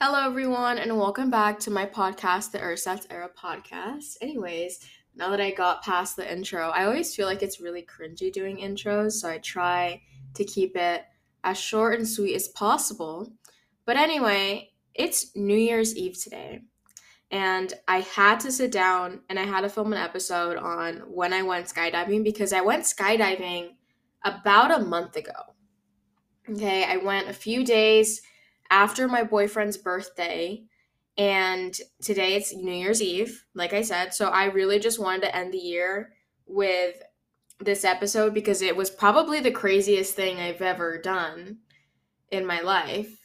Hello, everyone, and welcome back to my podcast, the Ersatz Era podcast. Anyways, now that I got past the intro, I always feel like it's really cringy doing intros, so I try to keep it as short and sweet as possible. But anyway, it's New Year's Eve today, and I had to sit down and I had to film an episode on when I went skydiving because I went skydiving about a month ago. Okay, I went a few days after my boyfriend's birthday and today it's New Year's Eve, like I said. So I really just wanted to end the year with this episode because it was probably the craziest thing I've ever done in my life.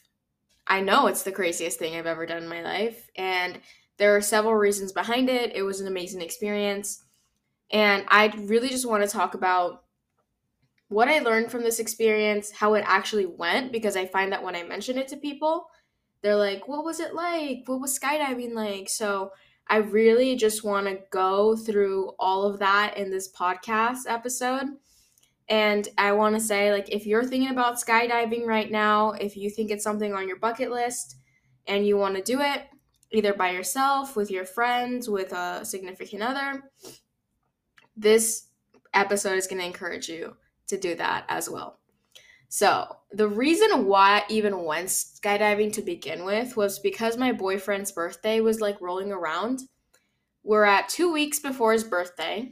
I know it's the craziest thing I've ever done in my life. And there are several reasons behind it. It was an amazing experience. And I really just want to talk about what I learned from this experience, how it actually went, because I find that when I mention it to people, they're like, What was it like? What was skydiving like? So I really just want to go through all of that in this podcast episode. And I want to say, like, if you're thinking about skydiving right now, if you think it's something on your bucket list and you want to do it, either by yourself, with your friends, with a significant other, this episode is going to encourage you to do that as well. So, the reason why I even went skydiving to begin with was because my boyfriend's birthday was like rolling around. We're at two weeks before his birthday.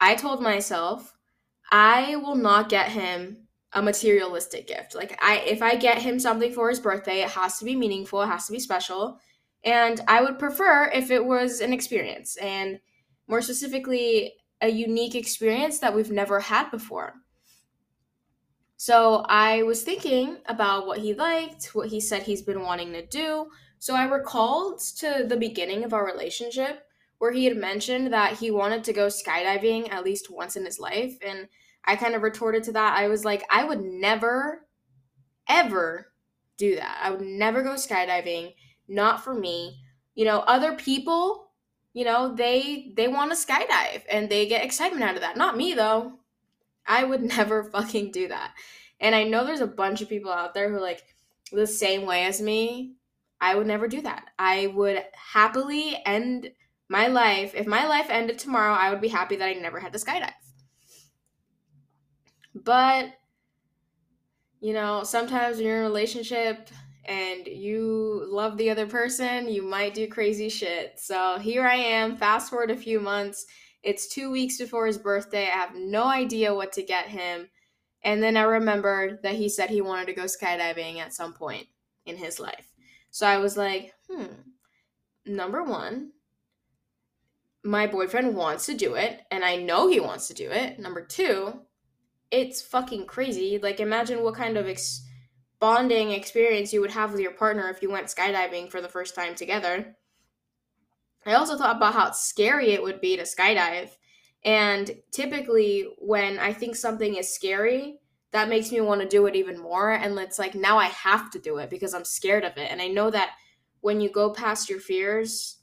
I told myself, I will not get him a materialistic gift. Like I if I get him something for his birthday, it has to be meaningful, it has to be special. And I would prefer if it was an experience and more specifically a unique experience that we've never had before. So I was thinking about what he liked, what he said he's been wanting to do. So I recalled to the beginning of our relationship where he had mentioned that he wanted to go skydiving at least once in his life. And I kind of retorted to that. I was like, I would never, ever do that. I would never go skydiving. Not for me. You know, other people you know they they want to skydive and they get excitement out of that not me though i would never fucking do that and i know there's a bunch of people out there who like the same way as me i would never do that i would happily end my life if my life ended tomorrow i would be happy that i never had to skydive but you know sometimes when you're in a relationship and you love the other person, you might do crazy shit. So here I am, fast forward a few months. It's two weeks before his birthday. I have no idea what to get him. And then I remembered that he said he wanted to go skydiving at some point in his life. So I was like, hmm, number one, my boyfriend wants to do it, and I know he wants to do it. Number two, it's fucking crazy. Like, imagine what kind of ex- bonding experience you would have with your partner if you went skydiving for the first time together. I also thought about how scary it would be to skydive. And typically, when I think something is scary, that makes me want to do it even more. And it's like now I have to do it because I'm scared of it. And I know that when you go past your fears,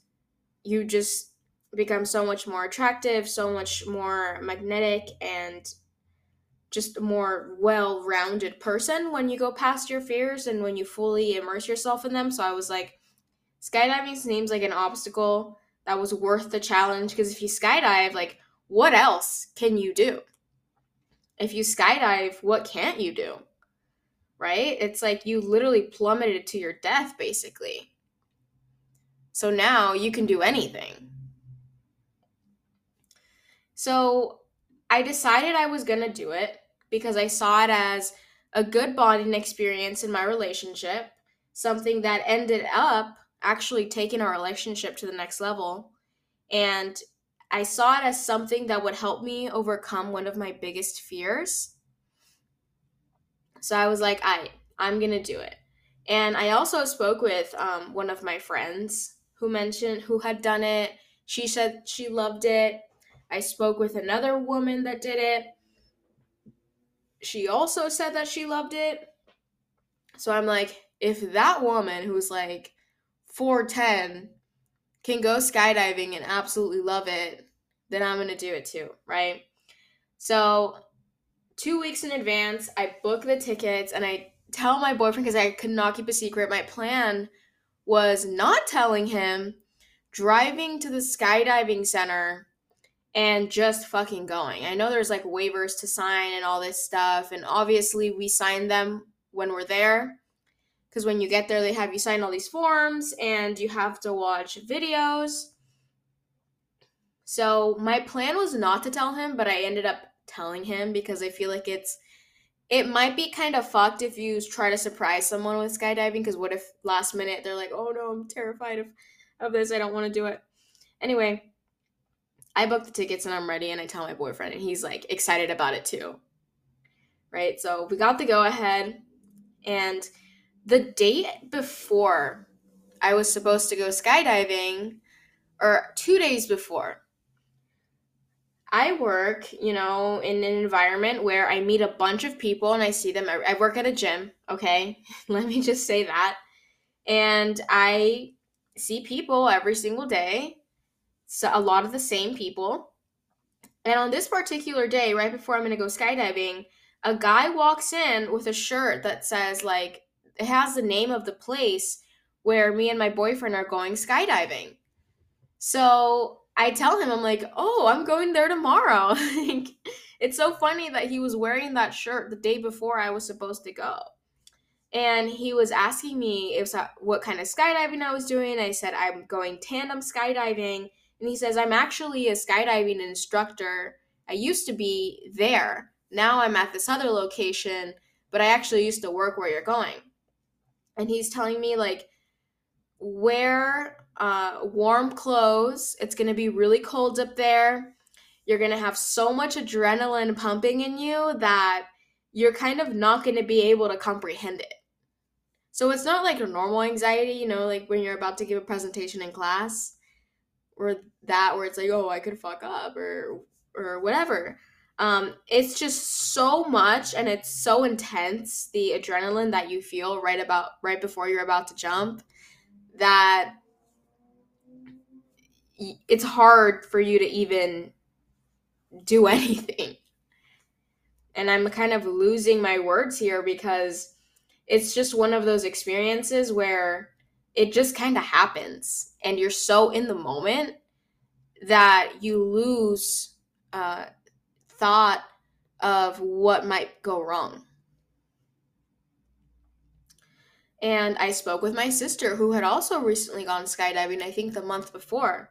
you just become so much more attractive, so much more magnetic, and just a more well-rounded person when you go past your fears and when you fully immerse yourself in them. So I was like, skydiving seems like an obstacle that was worth the challenge because if you skydive, like, what else can you do? If you skydive, what can't you do? Right? It's like you literally plummeted to your death, basically. So now you can do anything. So I decided I was going to do it because I saw it as a good bonding experience in my relationship, something that ended up actually taking our relationship to the next level. And I saw it as something that would help me overcome one of my biggest fears. So I was like, I I'm gonna do it. And I also spoke with um, one of my friends who mentioned who had done it. She said she loved it. I spoke with another woman that did it. She also said that she loved it. So I'm like, if that woman who's like 4'10 can go skydiving and absolutely love it, then I'm going to do it too, right? So, two weeks in advance, I book the tickets and I tell my boyfriend because I could not keep a secret. My plan was not telling him, driving to the skydiving center and just fucking going. I know there's like waivers to sign and all this stuff, and obviously we sign them when we're there. Because when you get there, they have you sign all these forms and you have to watch videos. So my plan was not to tell him, but I ended up telling him because I feel like it's it might be kind of fucked if you try to surprise someone with skydiving because what if last minute they're like, "Oh no, I'm terrified of of this. I don't want to do it." Anyway, I booked the tickets and I'm ready and I tell my boyfriend and he's like excited about it too. Right? So, we got the go ahead and the date before I was supposed to go skydiving or 2 days before I work, you know, in an environment where I meet a bunch of people and I see them. I work at a gym, okay? Let me just say that. And I see people every single day, so a lot of the same people. And on this particular day, right before I'm going to go skydiving, a guy walks in with a shirt that says, like, it has the name of the place where me and my boyfriend are going skydiving. So I tell him, I'm like, oh, I'm going there tomorrow. it's so funny that he was wearing that shirt the day before I was supposed to go. And he was asking me if what kind of skydiving I was doing. I said, I'm going tandem skydiving. And he says, I'm actually a skydiving instructor. I used to be there. Now I'm at this other location, but I actually used to work where you're going. And he's telling me, like, wear uh, warm clothes. It's going to be really cold up there. You're going to have so much adrenaline pumping in you that you're kind of not going to be able to comprehend it. So it's not like a normal anxiety, you know, like when you're about to give a presentation in class or that where it's like, oh, I could fuck up or or whatever. Um, it's just so much and it's so intense the adrenaline that you feel right about right before you're about to jump that it's hard for you to even do anything. And I'm kind of losing my words here because it's just one of those experiences where it just kind of happens and you're so in the moment that you lose uh, thought of what might go wrong. And I spoke with my sister, who had also recently gone skydiving, I think the month before.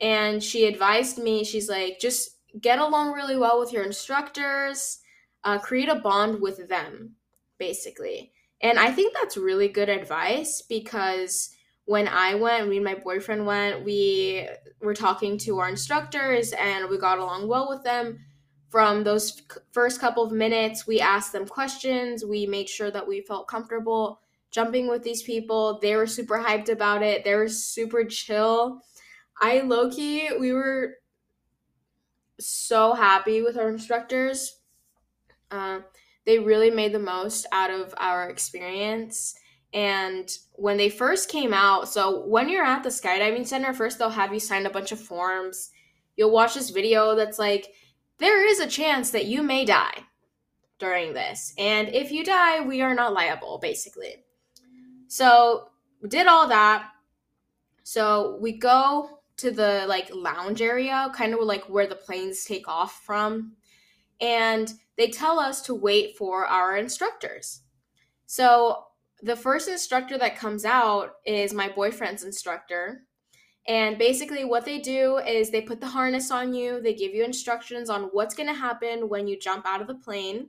And she advised me, she's like, just get along really well with your instructors, uh, create a bond with them, basically. And I think that's really good advice because when I went, me and my boyfriend went, we were talking to our instructors and we got along well with them. From those first couple of minutes, we asked them questions, we made sure that we felt comfortable jumping with these people. They were super hyped about it. They were super chill. I low key, we were so happy with our instructors. Uh, they really made the most out of our experience. And when they first came out, so when you're at the skydiving center, first they'll have you sign a bunch of forms. You'll watch this video that's like, there is a chance that you may die during this. And if you die, we are not liable, basically. So we did all that. So we go to the like lounge area, kind of like where the planes take off from. And they tell us to wait for our instructors. So the first instructor that comes out is my boyfriend's instructor. And basically, what they do is they put the harness on you, they give you instructions on what's going to happen when you jump out of the plane.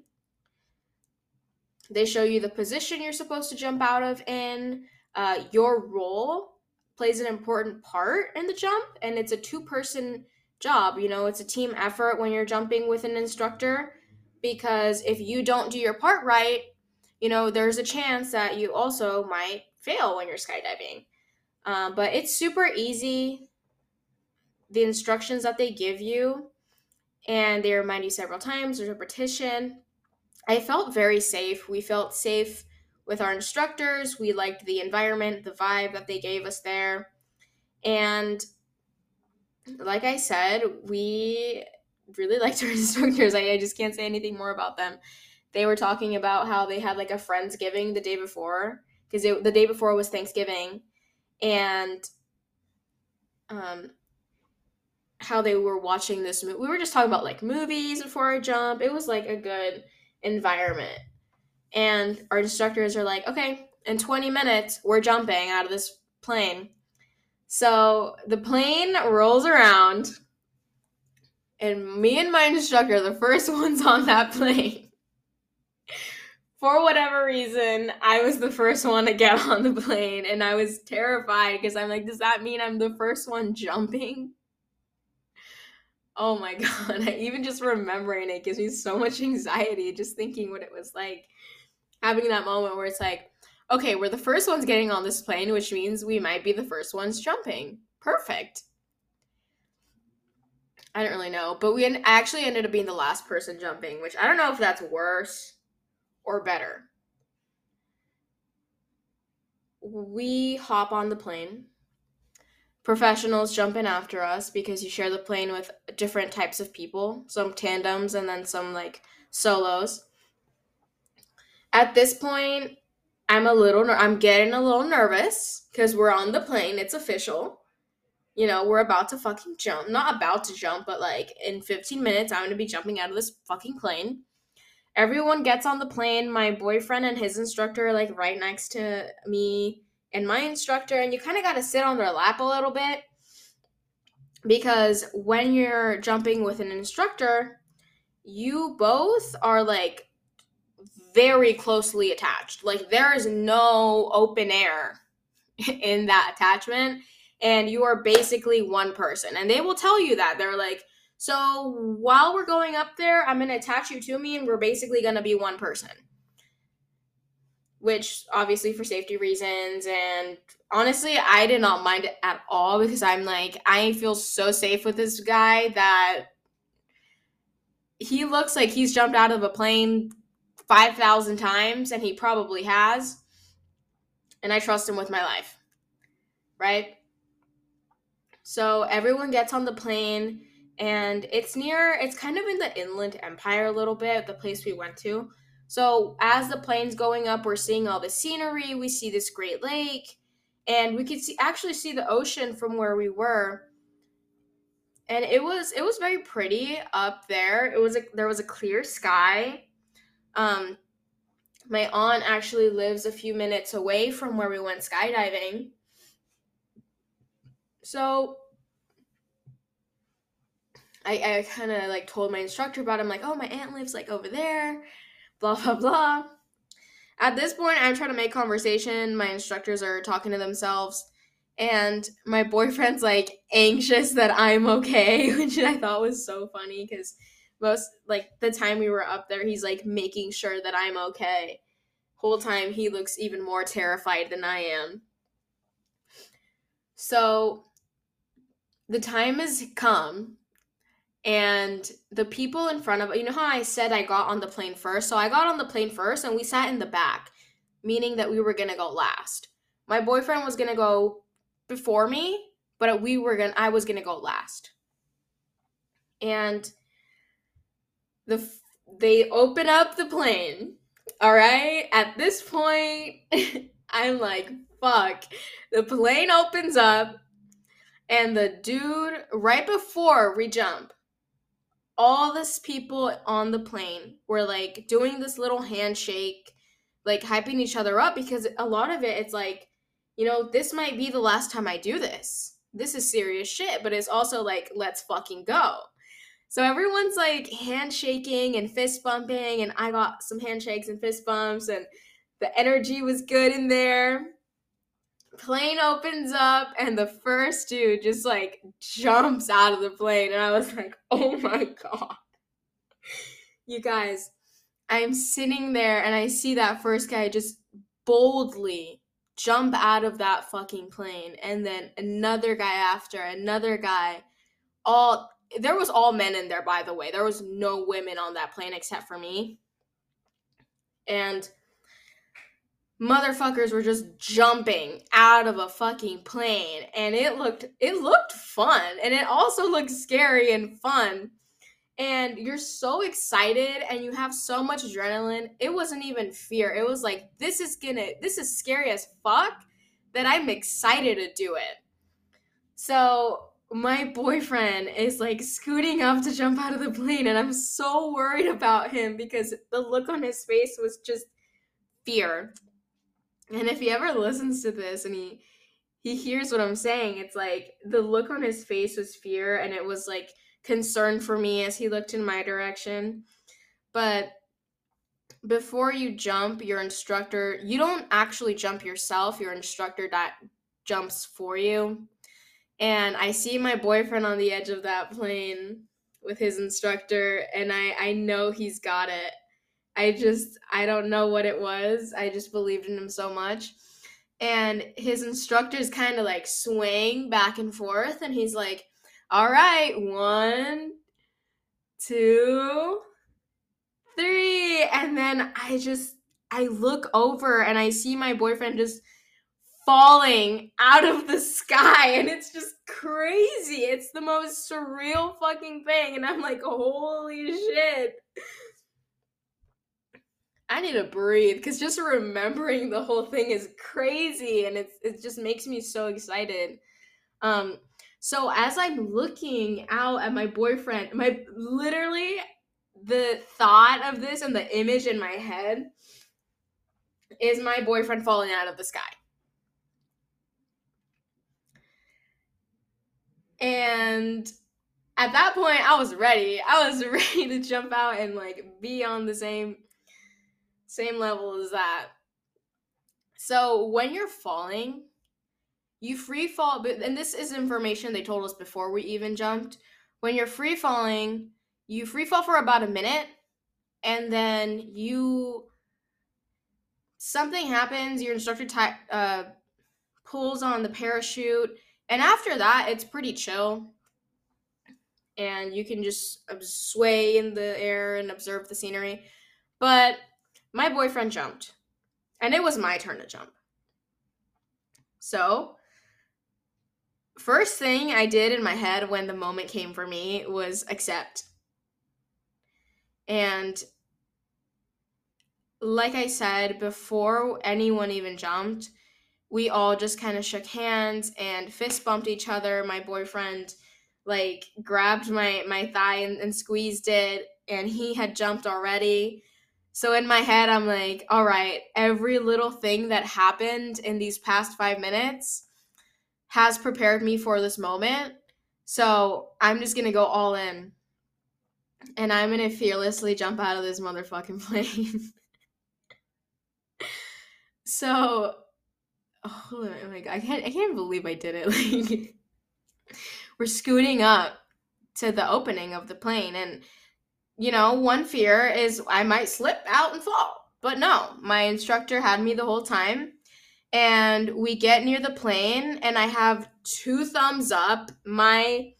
They show you the position you're supposed to jump out of in. Uh, your role plays an important part in the jump, and it's a two person job. You know, it's a team effort when you're jumping with an instructor because if you don't do your part right, you know, there's a chance that you also might fail when you're skydiving. Um, but it's super easy. The instructions that they give you, and they remind you several times, there's repetition. I felt very safe. We felt safe with our instructors. We liked the environment, the vibe that they gave us there. And like I said, we really liked our instructors. I, I just can't say anything more about them. They were talking about how they had like a Friendsgiving the day before because the day before was Thanksgiving. And um how they were watching this movie. We were just talking about like movies before I jump. It was like a good environment. And our instructors are like, okay, in 20 minutes, we're jumping out of this plane. So the plane rolls around, and me and my instructor, are the first ones on that plane. For whatever reason, I was the first one to get on the plane, and I was terrified because I'm like, does that mean I'm the first one jumping? Oh my god, I, even just remembering it gives me so much anxiety just thinking what it was like having that moment where it's like, okay, we're the first ones getting on this plane, which means we might be the first ones jumping. Perfect. I don't really know, but we actually ended up being the last person jumping, which I don't know if that's worse or better. We hop on the plane professionals jump in after us because you share the plane with different types of people, some tandems and then some like solos. At this point, I'm a little I'm getting a little nervous cuz we're on the plane, it's official. You know, we're about to fucking jump. Not about to jump, but like in 15 minutes I'm going to be jumping out of this fucking plane. Everyone gets on the plane. My boyfriend and his instructor are like right next to me and my instructor, and you kind of got to sit on their lap a little bit because when you're jumping with an instructor, you both are like very closely attached. Like there is no open air in that attachment, and you are basically one person. And they will tell you that. They're like, so while we're going up there, I'm going to attach you to me, and we're basically going to be one person. Which obviously for safety reasons and honestly i did not mind it at all because i'm like i feel so safe with this guy that he looks like he's jumped out of a plane 5000 times and he probably has and i trust him with my life right? So everyone gets on the plane and it's near it's kind of in the inland empire a little bit the place we went to so as the plane's going up, we're seeing all the scenery. We see this great lake, and we could see actually see the ocean from where we were. And it was it was very pretty up there. It was a there was a clear sky. Um, my aunt actually lives a few minutes away from where we went skydiving. So I, I kind of like told my instructor about it. I'm like, oh, my aunt lives like over there blah, blah, blah. At this point, I'm trying to make conversation. My instructors are talking to themselves. And my boyfriend's like anxious that I'm okay, which I thought was so funny because most, like, the time we were up there, he's like making sure that I'm okay. Whole time, he looks even more terrified than I am. So the time has come and the people in front of you know how I said I got on the plane first? So I got on the plane first and we sat in the back, meaning that we were to go last. My boyfriend was to go before me, but we were to I was to go last. And the they open up the plane. All right? At this point, I'm like, fuck. The plane opens up and the dude right before we jump all this people on the plane were like doing this little handshake, like hyping each other up because a lot of it, it's like, you know, this might be the last time I do this. This is serious shit, but it's also like, let's fucking go. So everyone's like handshaking and fist bumping, and I got some handshakes and fist bumps, and the energy was good in there plane opens up and the first dude just like jumps out of the plane and i was like oh my god. You guys i'm sitting there and i see that first guy just boldly jump out of that fucking plane and then another guy after another guy. All there was all men in there by the way. There was no women on that plane except for me. And motherfuckers were just jumping out of a fucking plane and it looked it looked fun and it also looked scary and fun and you're so excited and you have so much adrenaline it wasn't even fear it was like this is gonna this is scary as fuck that I'm excited to do it. So my boyfriend is like scooting up to jump out of the plane, and I'm so worried about him because the look on his face was just fear. And if he ever listens to this and he he hears what I'm saying, it's like the look on his face was fear and it was like concern for me as he looked in my direction. But before you jump, your instructor, you don't actually jump yourself, your instructor jumps for you. And I see my boyfriend on the edge of that plane with his instructor and I I know he's got it. I just I don't know what it was. I just believed in him so much. And his instructor is kind of like swaying back and forth and he's like, "All right, one, two, three. And then I just I look over and I see my boyfriend just falling out of the sky and it's just crazy. It's the most surreal fucking thing and I'm like, "Holy shit." I need to breathe because just remembering the whole thing is crazy and it's it just makes me so excited. Um so as I'm looking out at my boyfriend, my literally the thought of this and the image in my head is my boyfriend falling out of the sky. And at that point, I was ready. I was ready to jump out and like be on the same same level as that. So when you're falling, you free fall, but and this is information they told us before we even jumped. When you're free falling, you free fall for about a minute, and then you something happens. Your instructor uh, pulls on the parachute, and after that, it's pretty chill. And you can just sway in the air and observe the scenery. But my boyfriend jumped, and it was my turn to jump. So, first thing I did in my head when the moment came for me was accept. And like I said, before anyone even jumped, we all just kind of shook hands and fist bumped each other. My boyfriend like grabbed my my thigh and, and squeezed it and he had jumped already so in my head, I'm like, all right, every little thing that happened in these past five minutes has prepared me for this moment. So I'm just going to go all in. And I'm going to fearlessly jump out of this motherfucking plane. so, oh, oh my god, I can't, I can't believe I did it. Like, we're scooting up to the opening of the plane and you know, one fear is I might slip out and fall. But no, my instructor had me the whole time. And we get near the plane and I have two thumbs up. My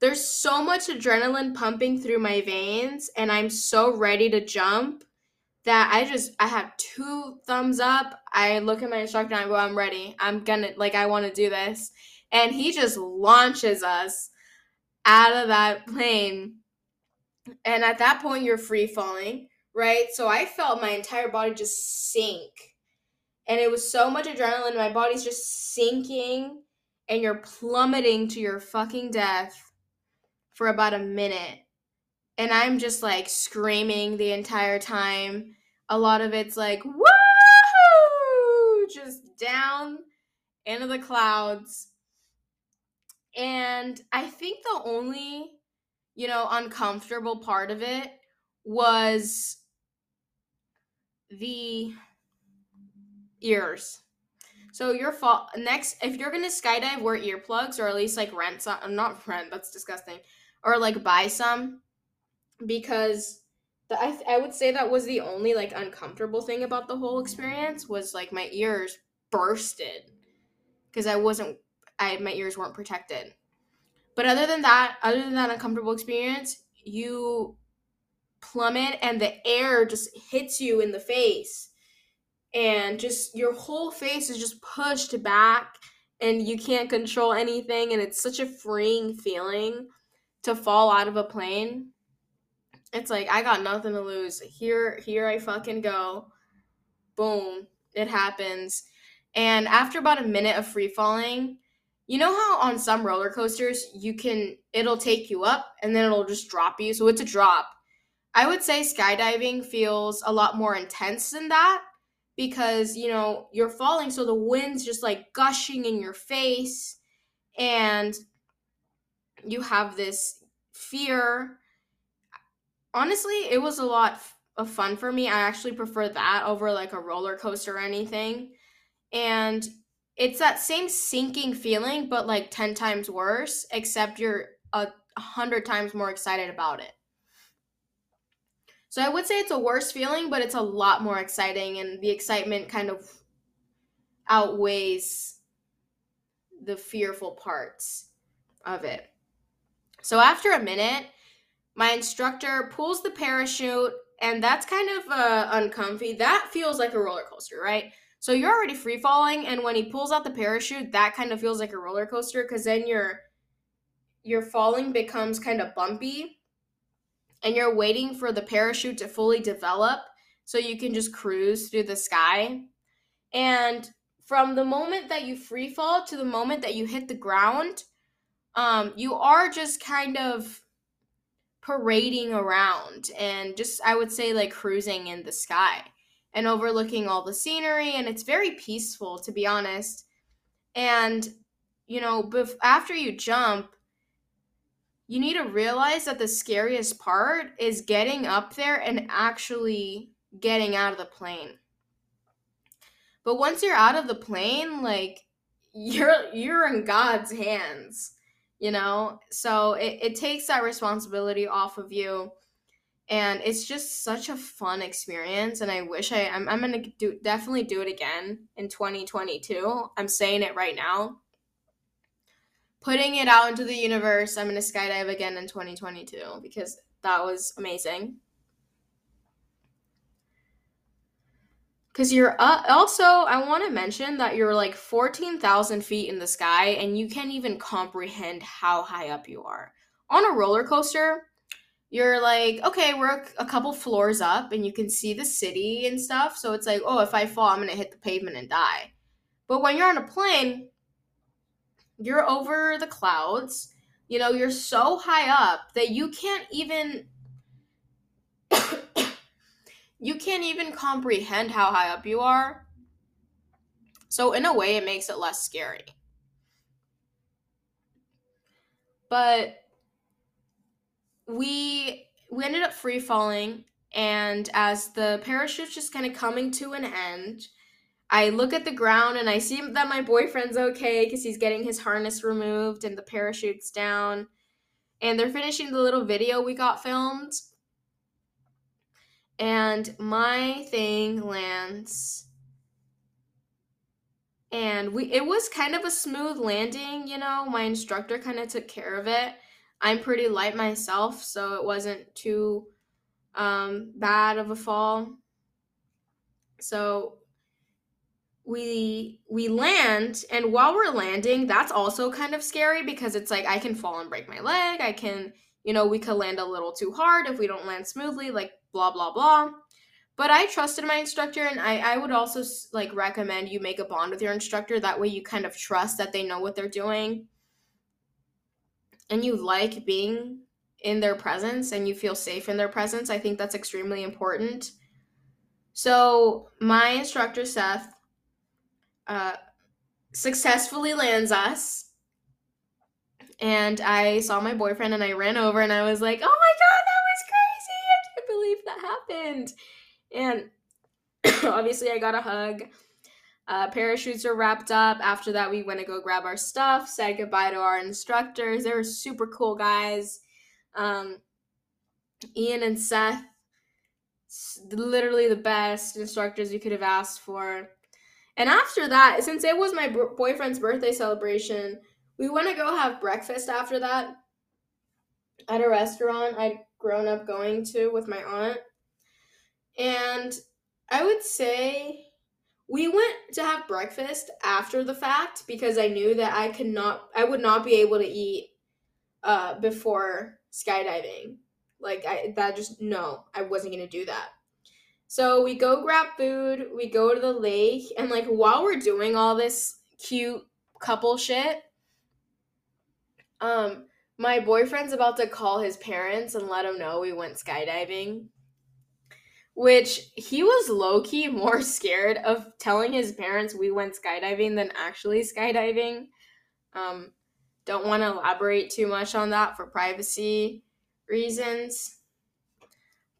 there's so much adrenaline pumping through my veins and I'm so ready to jump that I just I have two thumbs up. I look at my instructor and I go, I'm ready. I'm gonna like I want to do this. And he just launches us out of that plane and at that point, you're free falling, right? So I felt my entire body just sink. And it was so much adrenaline, my body's just sinking, and you're plummeting to your fucking death for about a minute. And I'm just like screaming the entire time. A lot of it's like, woo! Just down into the clouds. And I think the only you know, uncomfortable part of it was the ears. So your fault next if you're gonna skydive, wear earplugs or at least like rent some. Uh, not rent, that's disgusting. Or like buy some because the, I I would say that was the only like uncomfortable thing about the whole experience was like my ears bursted because I wasn't I my ears weren't protected. But other than that, other than that uncomfortable experience, you plummet and the air just hits you in the face. And just your whole face is just pushed back and you can't control anything and it's such a freeing feeling to fall out of a plane. It's like I got nothing to lose. Here here I fucking go. Boom. It happens. And after about a minute of free falling, you know how on some roller coasters you can it'll take you up and then it'll just drop you. So it's a drop. I would say skydiving feels a lot more intense than that because, you know, you're falling so the wind's just like gushing in your face and you have this fear. Honestly, it was a lot of fun for me. I actually prefer that over like a roller coaster or anything. And it's that same sinking feeling, but like 10 times worse, except you're a hundred times more excited about it. So I would say it's a worse feeling, but it's a lot more exciting, and the excitement kind of outweighs the fearful parts of it. So after a minute, my instructor pulls the parachute, and that's kind of uh, uncomfy. That feels like a roller coaster, right? So you're already free falling, and when he pulls out the parachute, that kind of feels like a roller coaster because then your your falling becomes kind of bumpy, and you're waiting for the parachute to fully develop so you can just cruise through the sky. And from the moment that you free fall to the moment that you hit the ground, um, you are just kind of parading around and just I would say like cruising in the sky and overlooking all the scenery and it's very peaceful to be honest. And you know bef- after you jump you need to realize that the scariest part is getting up there and actually getting out of the plane. But once you're out of the plane like you're you're in god's hands you know? So it, it takes that responsibility off of you and it's just such a fun experience and i wish i i'm, I'm gonna do definitely do it again in 2022 i'm saying it right now. Putting it out into the universe i'm gonna skydive again in 2022 because that was amazing. Because you're uh, also i want to mention that you're like 14000 feet in the sky and you can't even comprehend how high up you are. On a roller coaster you're like, okay, we're a couple floors up and you can see the city and stuff. So it's like, oh, if I fall, I'm going to hit the pavement and die. But when you're on a plane, you're over the clouds. You know, you're so high up that you can't even you can't even comprehend how high up you are. So in a way it makes it less scary. But we we ended up free falling and as the parachute's just kind of coming to an end i look at the ground and i see that my boyfriend's okay because he's getting his harness removed and the parachute's down and they're finishing the little video we got filmed. And my thing lands. And we it was kind of a smooth landing you know my instructor kind of took care of it I'm pretty light myself, so it wasn't too um, bad of a fall. So we we land and while we're landing that's also kind of scary because it's like i can fall and break my leg i can you know we could land a little too hard if we don't land smoothly like blah blah blah. But i trusted my instructor and i, I would also like recommend you make a bond with your instructor. That way you kind of trust that they know what they're doing and you like being in their presence and you feel safe in their presence, I think that's extremely important. So, my instructor, Seth, uh, successfully lands us. And I saw my boyfriend and I ran over and I was like, oh my God, that was crazy. I can't believe that happened. And obviously, I got a hug. Uh, parachutes are wrapped up. After that, we went to go grab our stuff, said goodbye to our instructors. They were super cool guys. Um, Ian and Seth, literally the best instructors you could have asked for. And after that, since it was my boyfriend's birthday celebration, we went to go have breakfast after that at a restaurant I'd grown up going to with my aunt. And I would say we went to have breakfast after the fact because I knew that I could not I would not be able to eat uh before skydiving. Like I that just no, I wasn't going to do that. So we go grab food, we go to the lake, and like while we're doing all this cute couple shit, um, my boyfriend's about to call his parents and let them know we went skydiving. Which he was low key more scared of telling his parents we went skydiving than actually skydiving. Um, don't want to elaborate too much on that for privacy reasons.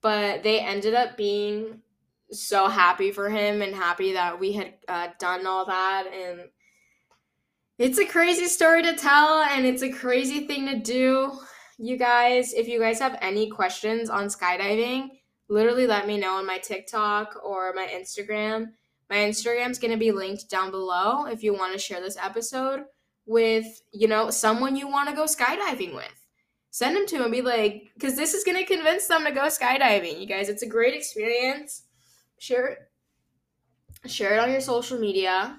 But they ended up being so happy for him and happy that we had uh, done all that. And it's a crazy story to tell and it's a crazy thing to do. You guys, if you guys have any questions on skydiving, literally let me know on my TikTok or my Instagram. My Instagram's going to be linked down below if you want to share this episode with, you know, someone you want to go skydiving with. Send them to and be like, because this is going to convince them to go skydiving. You guys, it's a great experience. Share it. Share it on your social media.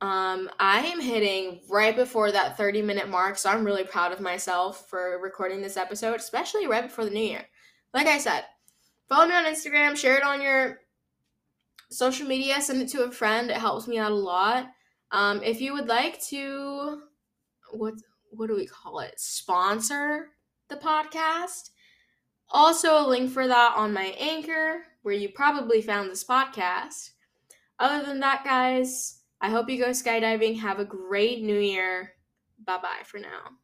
Um, I am hitting right before that 30 minute mark, so I'm really proud of myself for recording this episode, especially right before the new year. Like I said, follow me on Instagram, share it on your social media, send it to a friend. It helps me out a lot. Um, if you would like to, what what do we call it? Sponsor the podcast. Also, a link for that on my anchor, where you probably found this podcast. Other than that, guys, I hope you go skydiving. Have a great new year. Bye bye for now.